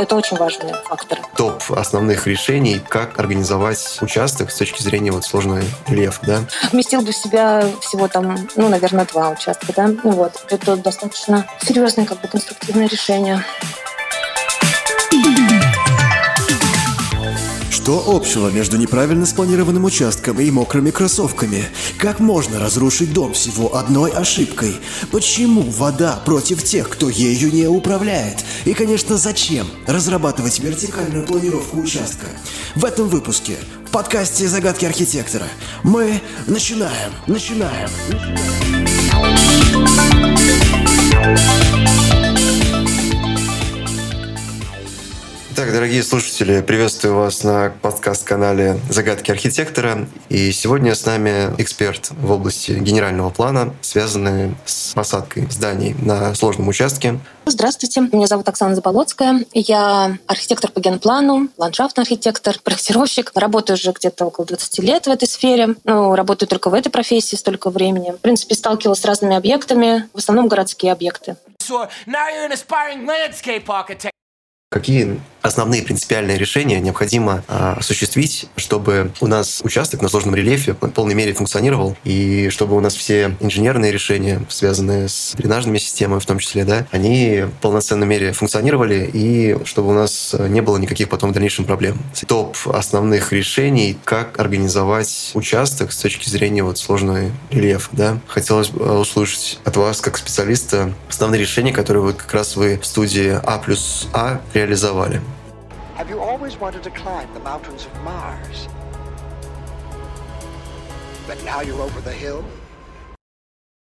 Это очень важный фактор. Топ основных решений, как организовать участок с точки зрения вот сложной рельефа, да? Вместил бы в себя всего там, ну, наверное, два участка, да? Ну вот, это достаточно серьезное, как бы, конструктивное решение. Что общего между неправильно спланированным участком и мокрыми кроссовками? Как можно разрушить дом всего одной ошибкой? Почему вода против тех, кто ею не управляет? И, конечно, зачем разрабатывать вертикальную планировку участка? В этом выпуске, в подкасте «Загадки архитектора», мы начинаем, начинаем. начинаем. Итак, дорогие слушатели, приветствую вас на подкаст-канале «Загадки архитектора». И сегодня с нами эксперт в области генерального плана, связанный с посадкой зданий на сложном участке. Здравствуйте, меня зовут Оксана Заболоцкая. Я архитектор по генплану, ландшафтный архитектор, проектировщик. Работаю уже где-то около 20 лет в этой сфере. Ну, работаю только в этой профессии столько времени. В принципе, сталкивалась с разными объектами, в основном городские объекты. So now you're an aspiring landscape architect. Какие основные принципиальные решения необходимо э, осуществить, чтобы у нас участок на сложном рельефе в полной мере функционировал, и чтобы у нас все инженерные решения, связанные с дренажными системами в том числе, да, они в полноценной мере функционировали, и чтобы у нас не было никаких потом в дальнейшем проблем. Топ основных решений, как организовать участок с точки зрения вот сложной рельефа, да. Хотелось бы услышать от вас, как специалиста, основные решения, которые вот как раз вы в студии А плюс А реализовали. Have you always wanted to climb the mountains of Mars? But now you're over the hill?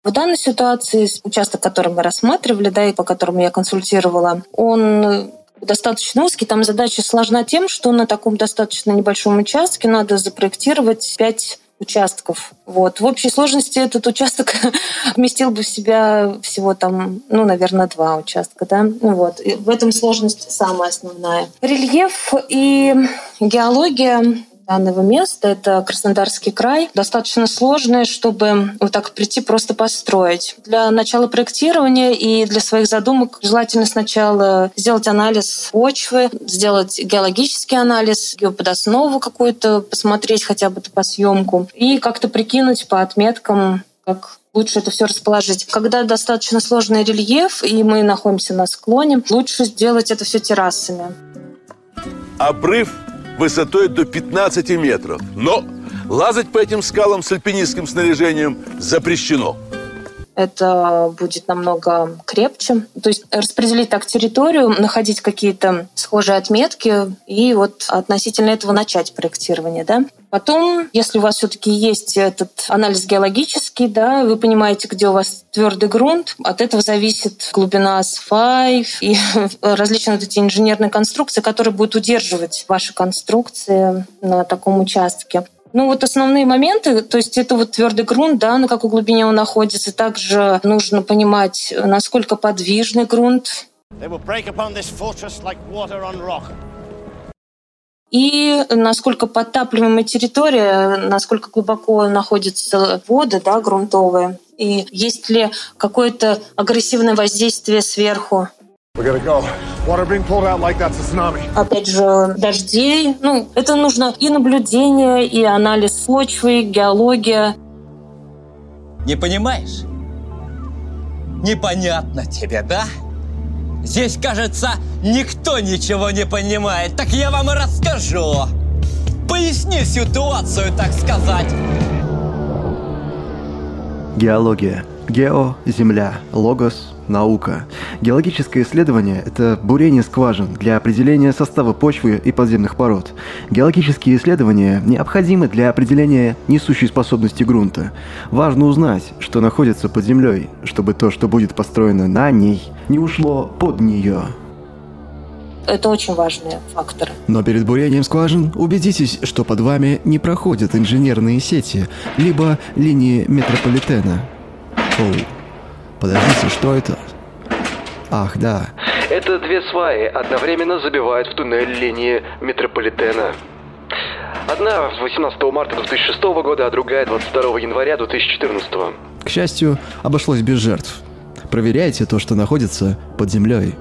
В данной ситуации участок, который мы рассматривали, да, и по которому я консультировала, он достаточно узкий. Там задача сложна тем, что на таком достаточно небольшом участке надо запроектировать пять участков. Вот. В общей сложности этот участок вместил бы в себя всего там, ну, наверное, два участка. Да? Ну, вот. И в этом сложность самая основная. Рельеф и геология данного места. Это Краснодарский край. Достаточно сложное, чтобы вот так прийти просто построить. Для начала проектирования и для своих задумок желательно сначала сделать анализ почвы, сделать геологический анализ, геоподоснову какую-то посмотреть хотя бы по съемку и как-то прикинуть по отметкам, как лучше это все расположить. Когда достаточно сложный рельеф, и мы находимся на склоне, лучше сделать это все террасами. Обрыв высотой до 15 метров. Но лазать по этим скалам с альпинистским снаряжением запрещено это будет намного крепче. То есть распределить так территорию, находить какие-то схожие отметки и вот относительно этого начать проектирование. Да? Потом, если у вас все-таки есть этот анализ геологический, да, вы понимаете, где у вас твердый грунт, от этого зависит глубина S5 и различные вот эти инженерные конструкции, которые будут удерживать ваши конструкции на таком участке. Ну вот основные моменты, то есть это вот твердый грунт, да, на какой глубине он находится. Также нужно понимать, насколько подвижный грунт. И насколько подтапливаемая территория, насколько глубоко находятся воды да, грунтовые, и есть ли какое-то агрессивное воздействие сверху. Опять же, дождей. Ну, это нужно и наблюдение, и анализ почвы, и геология. Не понимаешь? Непонятно тебе, да? Здесь, кажется, никто ничего не понимает. Так я вам и расскажу. Поясни ситуацию, так сказать. Геология. Гео – земля, логос наука. Геологическое исследование – это бурение скважин для определения состава почвы и подземных пород. Геологические исследования необходимы для определения несущей способности грунта. Важно узнать, что находится под землей, чтобы то, что будет построено на ней, не ушло под нее. Это очень важные факторы. Но перед бурением скважин убедитесь, что под вами не проходят инженерные сети, либо линии метрополитена. Оу. Подождите, что это? Ах, да. Это две сваи одновременно забивают в туннель линии метрополитена. Одна 18 марта 2006 года, а другая 22 января 2014. К счастью, обошлось без жертв. Проверяйте то, что находится под землей.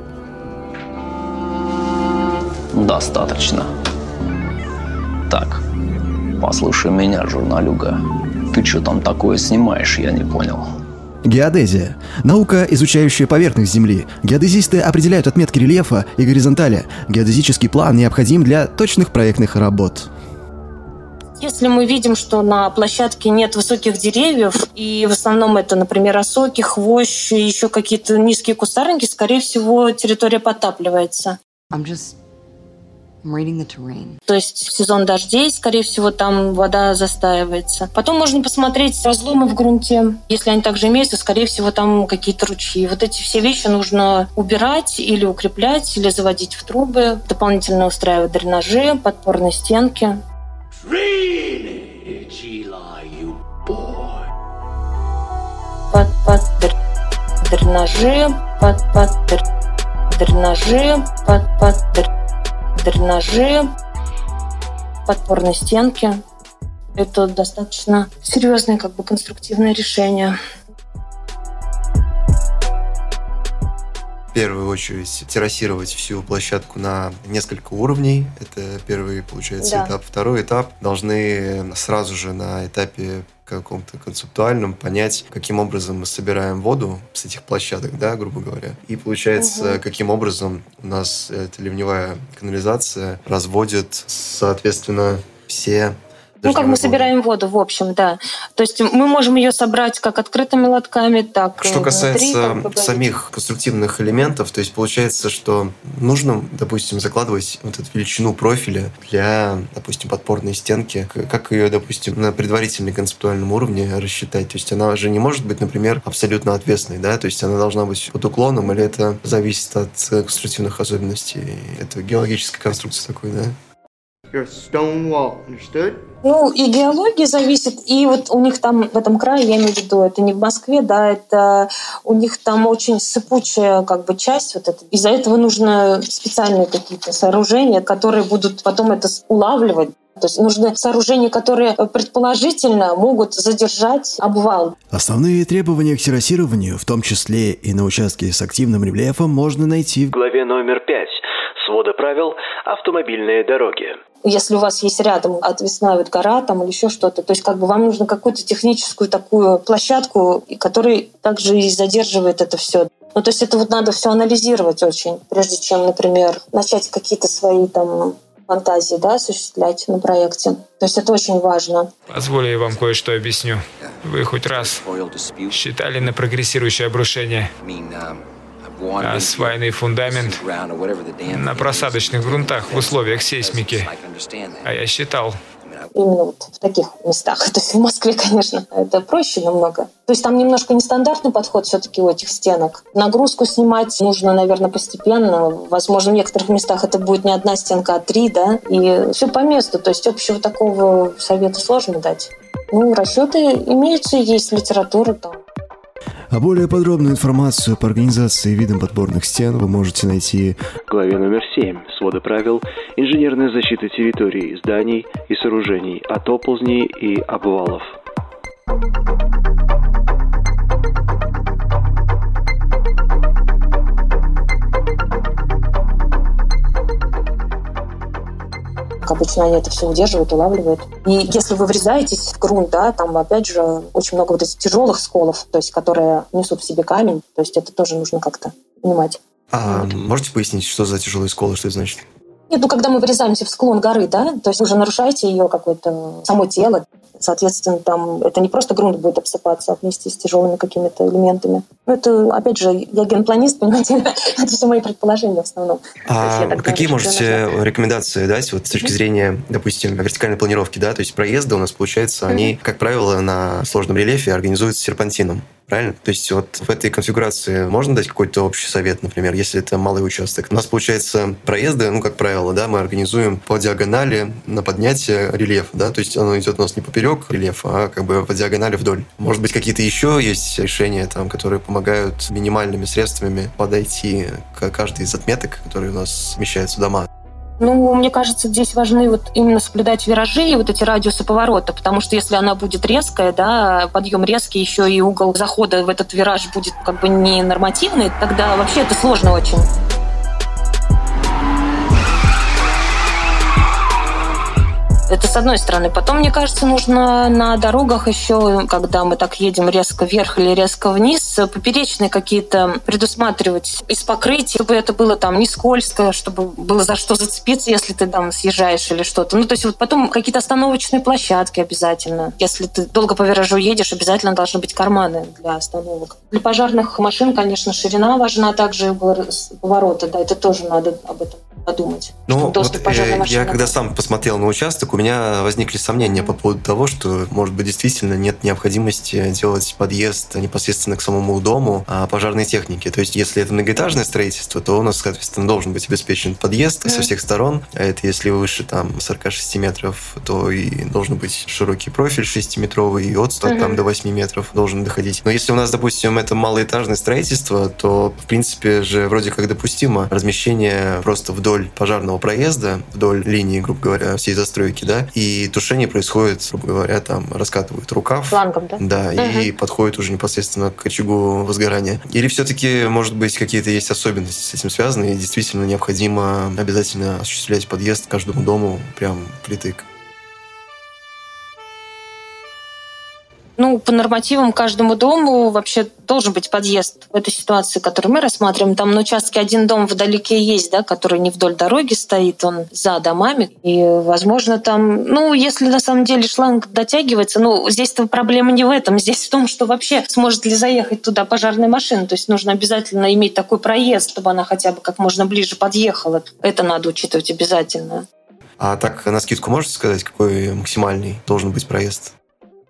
Достаточно. Так, послушай меня, журналюга. Ты что там такое снимаешь, я не понял. Геодезия. Наука, изучающая поверхность Земли. Геодезисты определяют отметки рельефа и горизонтали. Геодезический план необходим для точных проектных работ. Если мы видим, что на площадке нет высоких деревьев, и в основном это, например, осоки, хвощ, еще какие-то низкие кустарники, скорее всего, территория подтапливается. I'm just то есть в сезон дождей, скорее всего, там вода застаивается. Потом можно посмотреть разломы в грунте. Если они также имеются, скорее всего, там какие-то ручьи. Вот эти все вещи нужно убирать или укреплять, или заводить в трубы, дополнительно устраивать дренажи, подпорные стенки. Под, под дренажи, под, под дренажи, под, под дренажи, подпорные стенки. Это достаточно серьезное, как бы конструктивное решение. В первую очередь террасировать всю площадку на несколько уровней. Это первый, получается, да. этап. Второй этап должны сразу же на этапе каком-то концептуальном понять, каким образом мы собираем воду с этих площадок, да, грубо говоря. И получается, угу. каким образом у нас эта ливневая канализация разводит, соответственно, все ну, как мы собираем воду, в общем, да. То есть мы можем ее собрать как открытыми лотками, так Что касается внутри, самих конструктивных элементов, то есть получается, что нужно, допустим, закладывать вот эту величину профиля для, допустим, подпорной стенки, как ее, допустим, на предварительном концептуальном уровне рассчитать. То есть она же не может быть, например, абсолютно отвесной, да, то есть она должна быть под уклоном, или это зависит от конструктивных особенностей этого геологической конструкции такой, да? You're a stone wall, understood? Ну, и геология зависит, и вот у них там в этом крае, я имею в виду, это не в Москве, да, это у них там очень сыпучая как бы часть вот эта. Из-за этого нужно специальные какие-то сооружения, которые будут потом это улавливать. То есть нужны сооружения, которые предположительно могут задержать обвал. Основные требования к террасированию, в том числе и на участке с активным рельефом, можно найти в главе номер пять свода правил «Автомобильные дороги» если у вас есть рядом отвесная вот гора там или еще что-то. То есть как бы вам нужно какую-то техническую такую площадку, которая также и задерживает это все. Ну, то есть это вот надо все анализировать очень, прежде чем, например, начать какие-то свои там фантазии да, осуществлять на проекте. То есть это очень важно. Позволю я вам кое-что объясню. Вы хоть раз считали на прогрессирующее обрушение? Осваянный фундамент на просадочных грунтах в условиях сейсмики. А я считал, именно вот в таких местах. То есть в Москве, конечно, это проще намного. То есть там немножко нестандартный подход все-таки у этих стенок. Нагрузку снимать нужно, наверное, постепенно. Возможно, в некоторых местах это будет не одна стенка, а три, да, и все по месту. То есть общего такого совета сложно дать. Ну, расчеты имеются, есть литература там. А более подробную информацию по организации и видам подборных стен вы можете найти в главе номер 7 свода правил инженерной защиты территорий, зданий и сооружений от оползней и обвалов. Обычно они это все удерживают, улавливают. И если вы врезаетесь в грунт, да, там опять же очень много вот этих тяжелых сколов, то есть которые несут в себе камень, то есть это тоже нужно как-то понимать. А вот. можете пояснить, что за тяжелые сколы, что это значит? Нет, ну когда мы врезаемся в склон горы, да, то есть вы уже нарушаете ее какое-то само тело, Соответственно, там это не просто грунт будет обсыпаться вместе с тяжелыми какими-то элементами. Ну, это, опять же, я генпланист, понимаете, это все мои предположения в основном. А какие можете рекомендации дать вот, с точки зрения, допустим, вертикальной планировки, да, то есть проезды у нас, получается, они, как правило, на сложном рельефе организуются серпантином правильно? То есть вот в этой конфигурации можно дать какой-то общий совет, например, если это малый участок? У нас, получается, проезды, ну, как правило, да, мы организуем по диагонали на поднятие рельефа, да, то есть оно идет у нас не поперек рельефа, а как бы по диагонали вдоль. Может быть, какие-то еще есть решения, там, которые помогают минимальными средствами подойти к каждой из отметок, которые у нас смещаются в дома? Ну, мне кажется, здесь важны вот именно соблюдать виражи и вот эти радиусы поворота, потому что если она будет резкая, да, подъем резкий, еще и угол захода в этот вираж будет как бы не нормативный, тогда вообще это сложно очень. Это с одной стороны. Потом, мне кажется, нужно на дорогах еще, когда мы так едем резко вверх или резко вниз, поперечные какие-то предусматривать из покрытия, чтобы это было там не скользко, чтобы было за что зацепиться, если ты там съезжаешь или что-то. Ну, то есть вот потом какие-то остановочные площадки обязательно. Если ты долго по виражу едешь, обязательно должны быть карманы для остановок. Для пожарных машин, конечно, ширина важна, также повороты, да, это тоже надо об этом подумать. Ну, вот, э, я когда сам посмотрел на участок, у меня возникли сомнения по поводу того, что, может быть, действительно нет необходимости делать подъезд непосредственно к самому дому а пожарной техники. То есть, если это многоэтажное строительство, то у нас, соответственно, должен быть обеспечен подъезд mm-hmm. со всех сторон. А это если выше там 46 метров, то и должен быть широкий профиль 6-метровый, и отступ mm-hmm. там до 8 метров должен доходить. Но если у нас, допустим, это малоэтажное строительство, то, в принципе же, вроде как допустимо размещение просто вдоль вдоль пожарного проезда, вдоль линии, грубо говоря, всей застройки, да, и тушение происходит, грубо говоря, там раскатывают рукав. Флангом, да? Да, угу. и подходит уже непосредственно к очагу возгорания. Или все-таки, может быть, какие-то есть особенности с этим связаны, и действительно необходимо обязательно осуществлять подъезд к каждому дому прям впритык. Ну, по нормативам каждому дому вообще должен быть подъезд в этой ситуации, которую мы рассматриваем. Там на участке один дом вдалеке есть, да, который не вдоль дороги стоит, он за домами. И, возможно, там, ну, если на самом деле шланг дотягивается, ну, здесь-то проблема не в этом. Здесь в том, что вообще сможет ли заехать туда пожарная машина. То есть нужно обязательно иметь такой проезд, чтобы она хотя бы как можно ближе подъехала. Это надо учитывать обязательно. А так, на скидку можете сказать, какой максимальный должен быть проезд?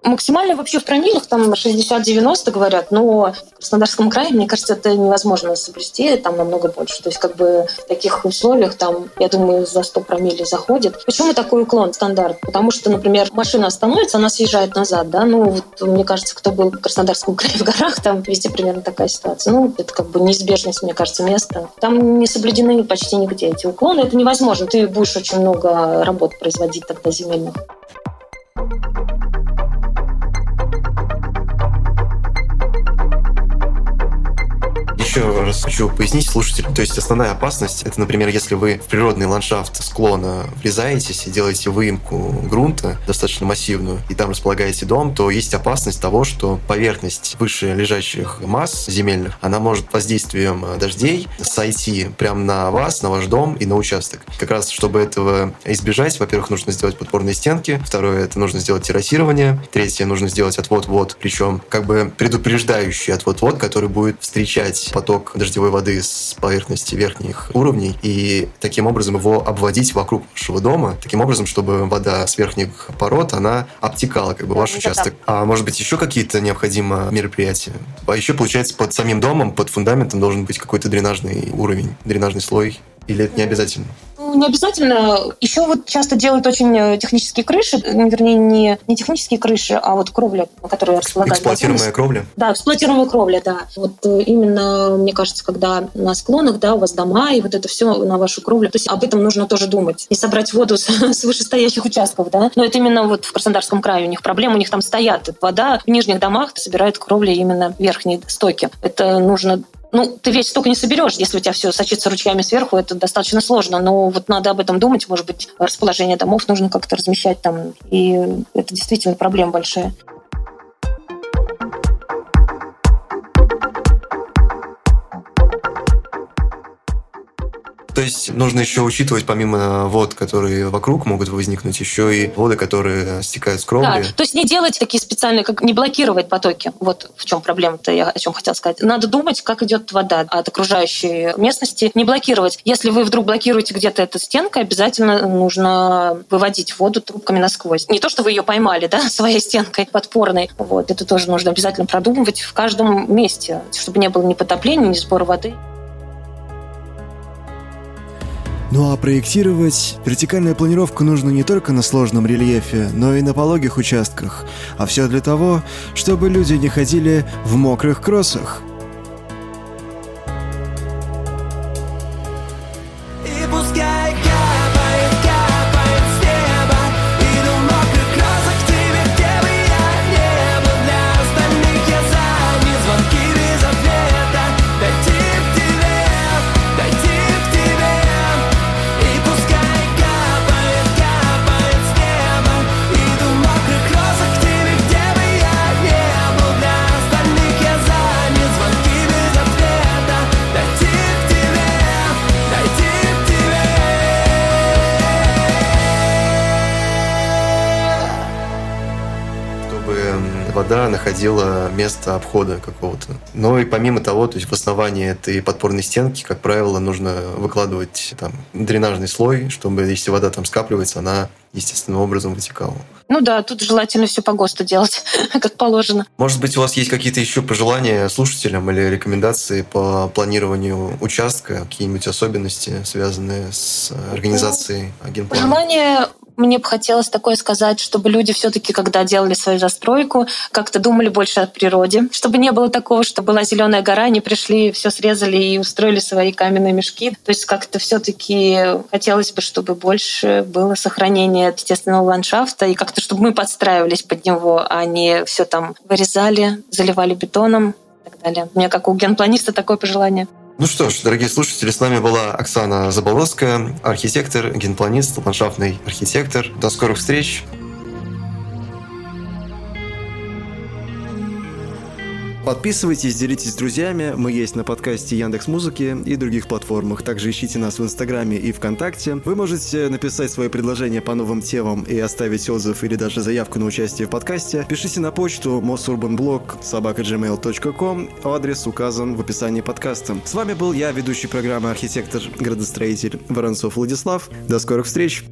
Максимально вообще в промиллах там 60-90 говорят, но в Краснодарском крае, мне кажется, это невозможно соблюсти, там намного больше. То есть как бы в таких условиях там, я думаю, за 100 промилле заходит. Почему такой уклон стандарт? Потому что, например, машина остановится, она съезжает назад, да, ну вот мне кажется, кто был в Краснодарском крае в горах, там везде примерно такая ситуация. Ну, это как бы неизбежность, мне кажется, места. Там не соблюдены почти нигде эти уклоны, это невозможно. Ты будешь очень много работ производить тогда земельных. Еще раз хочу пояснить слушателям. То есть основная опасность, это, например, если вы в природный ландшафт склона врезаетесь и делаете выемку грунта достаточно массивную, и там располагаете дом, то есть опасность того, что поверхность выше лежащих масс земельных, она может воздействием дождей сойти прямо на вас, на ваш дом и на участок. Как раз, чтобы этого избежать, во-первых, нужно сделать подпорные стенки, второе, это нужно сделать террасирование, третье, нужно сделать отвод-вод, причем как бы предупреждающий отвод-вод, который будет встречать поток дождевой воды с поверхности верхних уровней и таким образом его обводить вокруг вашего дома, таким образом, чтобы вода с верхних пород, она обтекала как бы да, ваш участок. Да. А может быть еще какие-то необходимые мероприятия? А еще, получается, под самим домом, под фундаментом должен быть какой-то дренажный уровень, дренажный слой? Или это не обязательно? Не обязательно. Еще вот часто делают очень э, технические крыши, вернее, не, не технические крыши, а вот кровля, на которой располагают. Эксплуатируемая кровля? Да, эксплуатируемая кровля, да. Вот э, именно, мне кажется, когда на склонах, да, у вас дома, и вот это все на вашу кровлю, то есть об этом нужно тоже думать. Не собрать воду с, с вышестоящих участков, да. Но это именно вот в Краснодарском крае у них проблема, у них там стоят вода в нижних домах собирают кровли именно верхние стоки. Это нужно ну, ты весь столько не соберешь, если у тебя все сочится ручьями сверху, это достаточно сложно. Но вот надо об этом думать, может быть, расположение домов нужно как-то размещать там. И это действительно проблема большая. Есть нужно еще учитывать, помимо вод, которые вокруг могут возникнуть, еще и воды, которые стекают с кровли. Да, то есть не делать такие специальные, как не блокировать потоки. Вот в чем проблема-то, я о чем хотела сказать. Надо думать, как идет вода от окружающей местности, не блокировать. Если вы вдруг блокируете где-то эту стенку, обязательно нужно выводить воду трубками насквозь. Не то, что вы ее поймали, да, своей стенкой подпорной. Вот, это тоже нужно обязательно продумывать в каждом месте, чтобы не было ни потопления, ни сбора воды. Ну а проектировать вертикальную планировку нужно не только на сложном рельефе, но и на пологих участках. А все для того, чтобы люди не ходили в мокрых кроссах – вода находила место обхода какого-то. Но и помимо того, то есть в основании этой подпорной стенки, как правило, нужно выкладывать там дренажный слой, чтобы если вода там скапливается, она естественным образом вытекала. Ну да, тут желательно все по ГОСТу делать, как положено. Может быть, у вас есть какие-то еще пожелания слушателям или рекомендации по планированию участка, какие-нибудь особенности, связанные с организацией агентплана? Пожелания мне бы хотелось такое сказать, чтобы люди все-таки, когда делали свою застройку, как-то думали больше о природе, чтобы не было такого, что была зеленая гора, они пришли, все срезали и устроили свои каменные мешки. То есть как-то все-таки хотелось бы, чтобы больше было сохранение естественного ландшафта и как-то, чтобы мы подстраивались под него, а не все там вырезали, заливали бетоном и так далее. У меня как у генпланиста такое пожелание. Ну что ж, дорогие слушатели, с нами была Оксана Заболоцкая, архитектор, генпланист, ландшафтный архитектор. До скорых встреч! Подписывайтесь, делитесь с друзьями. Мы есть на подкасте Яндекс Музыки и других платформах. Также ищите нас в Инстаграме и ВКонтакте. Вы можете написать свои предложения по новым темам и оставить отзыв или даже заявку на участие в подкасте. Пишите на почту mosurbanblog собакагmail.com. Адрес указан в описании подкаста. С вами был я, ведущий программы архитектор-градостроитель Воронцов Владислав. До скорых встреч!